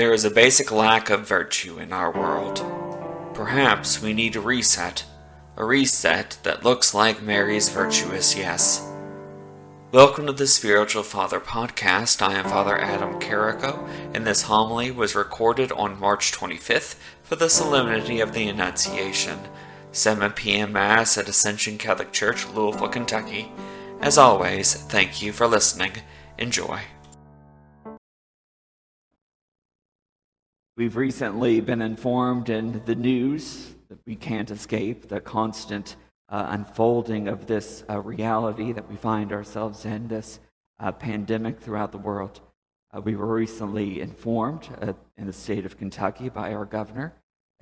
There is a basic lack of virtue in our world. Perhaps we need a reset, a reset that looks like Mary's virtuous yes. Welcome to the Spiritual Father Podcast. I am Father Adam Carrico, and this homily was recorded on March 25th for the Solemnity of the Annunciation, 7 p.m. Mass at Ascension Catholic Church, Louisville, Kentucky. As always, thank you for listening. Enjoy. We've recently been informed in the news that we can't escape the constant uh, unfolding of this uh, reality that we find ourselves in, this uh, pandemic throughout the world. Uh, we were recently informed uh, in the state of Kentucky by our governor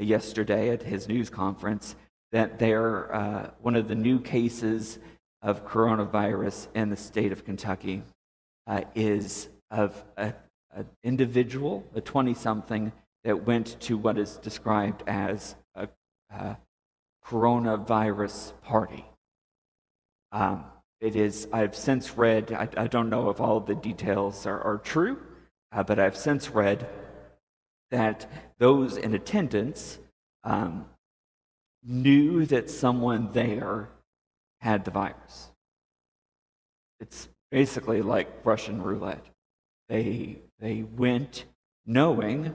uh, yesterday at his news conference that there, one of the new cases of coronavirus in the state of Kentucky is of an individual, a 20 something that went to what is described as a, a coronavirus party. Um, it is, I've since read, I, I, don't know if all the details are, are true, uh, but I've since read that those in attendance um, knew that someone there had the virus. It's basically like Russian roulette. They, they went knowing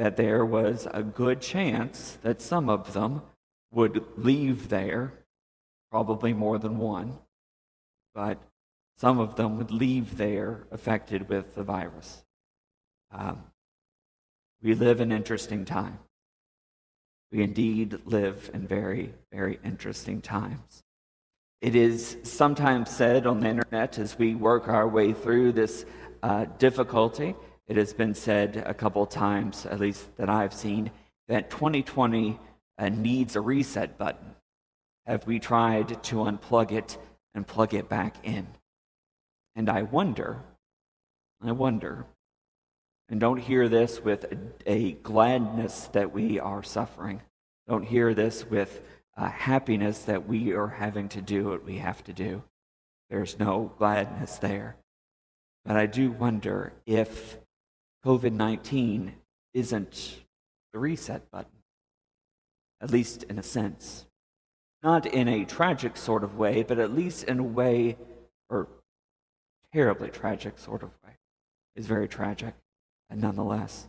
that there was a good chance that some of them would leave there, probably more than one, but some of them would leave there affected with the virus. Um, we live in interesting times. We indeed live in very, very interesting times. It is sometimes said on the internet as we work our way through this uh, difficulty it has been said a couple times, at least that I've seen, that 2020 uh, needs a reset button. Have we tried to unplug it and plug it back in? And I wonder, I wonder, and don't hear this with a, a gladness that we are suffering. Don't hear this with uh, happiness that we are having to do what we have to do. There's no gladness there. But I do wonder if COVID 19 isn't the reset button, at least in a sense. Not in a tragic sort of way, but at least in a way, or terribly tragic sort of way, is very tragic, and nonetheless.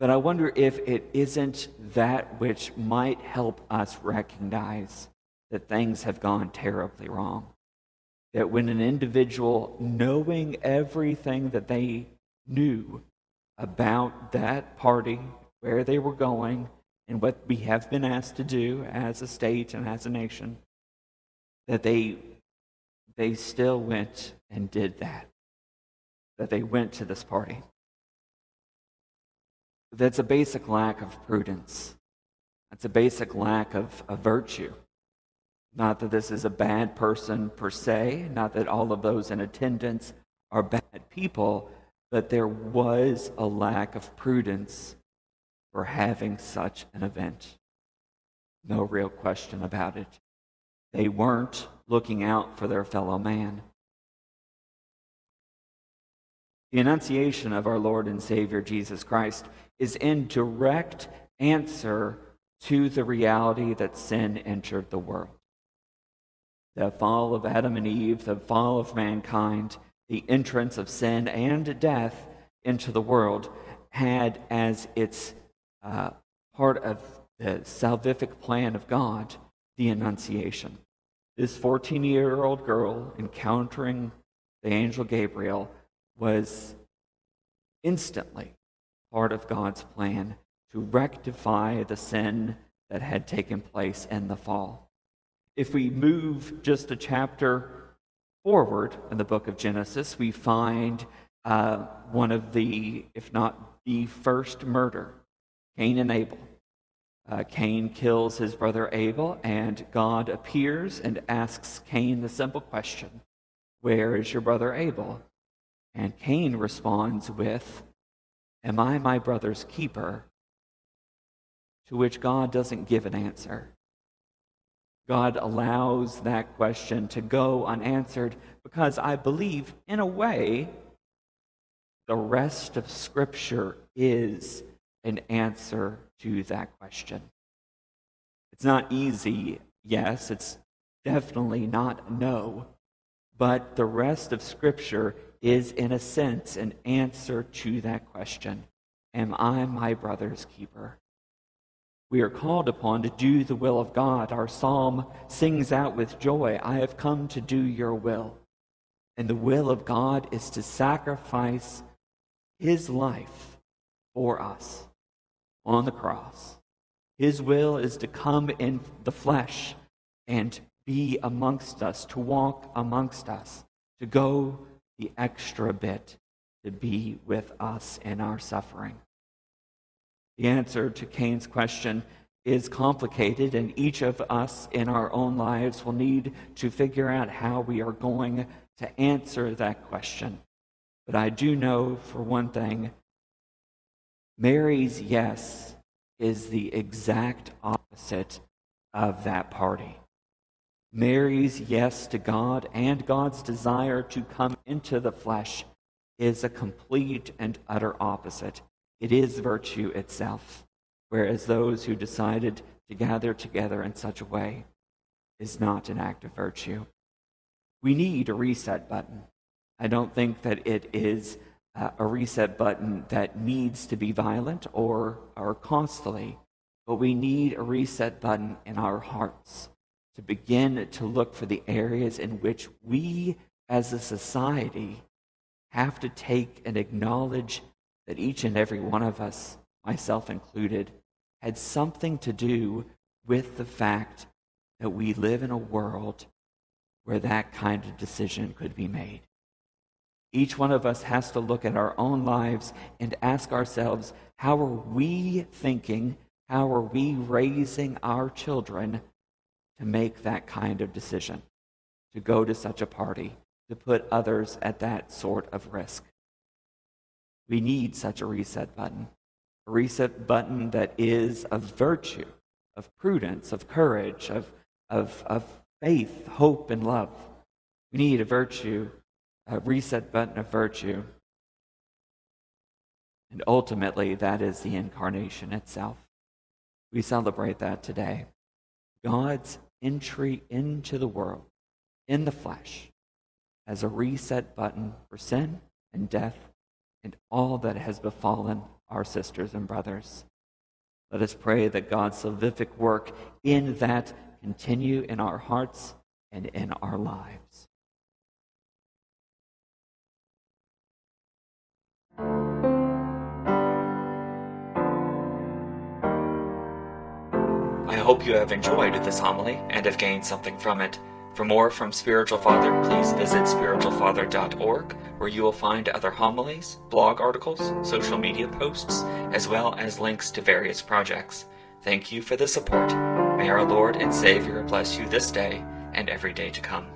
But I wonder if it isn't that which might help us recognize that things have gone terribly wrong. That when an individual, knowing everything that they knew about that party, where they were going, and what we have been asked to do as a state and as a nation, that they, they still went and did that. That they went to this party. That's a basic lack of prudence. That's a basic lack of, of virtue. Not that this is a bad person per se, not that all of those in attendance are bad people, that there was a lack of prudence for having such an event. No real question about it. They weren't looking out for their fellow man. The Annunciation of our Lord and Savior Jesus Christ is in direct answer to the reality that sin entered the world. The fall of Adam and Eve, the fall of mankind, the entrance of sin and death into the world had as its uh, part of the salvific plan of God the Annunciation. This 14 year old girl encountering the angel Gabriel was instantly part of God's plan to rectify the sin that had taken place in the fall. If we move just a chapter forward in the book of Genesis, we find uh, one of the, if not the first murder, Cain and Abel. Uh, Cain kills his brother Abel, and God appears and asks Cain the simple question Where is your brother Abel? And Cain responds with, Am I my brother's keeper? To which God doesn't give an answer. God allows that question to go unanswered because I believe, in a way, the rest of Scripture is an answer to that question. It's not easy, yes, it's definitely not no, but the rest of Scripture is, in a sense, an answer to that question Am I my brother's keeper? We are called upon to do the will of God. Our psalm sings out with joy I have come to do your will. And the will of God is to sacrifice his life for us on the cross. His will is to come in the flesh and be amongst us, to walk amongst us, to go the extra bit, to be with us in our suffering. The answer to Cain's question is complicated, and each of us in our own lives will need to figure out how we are going to answer that question. But I do know, for one thing, Mary's yes is the exact opposite of that party. Mary's yes to God and God's desire to come into the flesh is a complete and utter opposite. It is virtue itself, whereas those who decided to gather together in such a way is not an act of virtue. We need a reset button. I don't think that it is uh, a reset button that needs to be violent or, or costly, but we need a reset button in our hearts to begin to look for the areas in which we as a society have to take and acknowledge that each and every one of us, myself included, had something to do with the fact that we live in a world where that kind of decision could be made. Each one of us has to look at our own lives and ask ourselves how are we thinking? How are we raising our children to make that kind of decision? To go to such a party, to put others at that sort of risk. We need such a reset button. A reset button that is of virtue, of prudence, of courage, of, of, of faith, hope, and love. We need a virtue, a reset button of virtue. And ultimately, that is the incarnation itself. We celebrate that today. God's entry into the world in the flesh as a reset button for sin and death and all that has befallen our sisters and brothers. Let us pray that God's salvific work in that continue in our hearts and in our lives. I hope you have enjoyed this homily and have gained something from it. For more from Spiritual Father, please visit spiritualfather.org, where you will find other homilies, blog articles, social media posts, as well as links to various projects. Thank you for the support. May our Lord and Savior bless you this day and every day to come.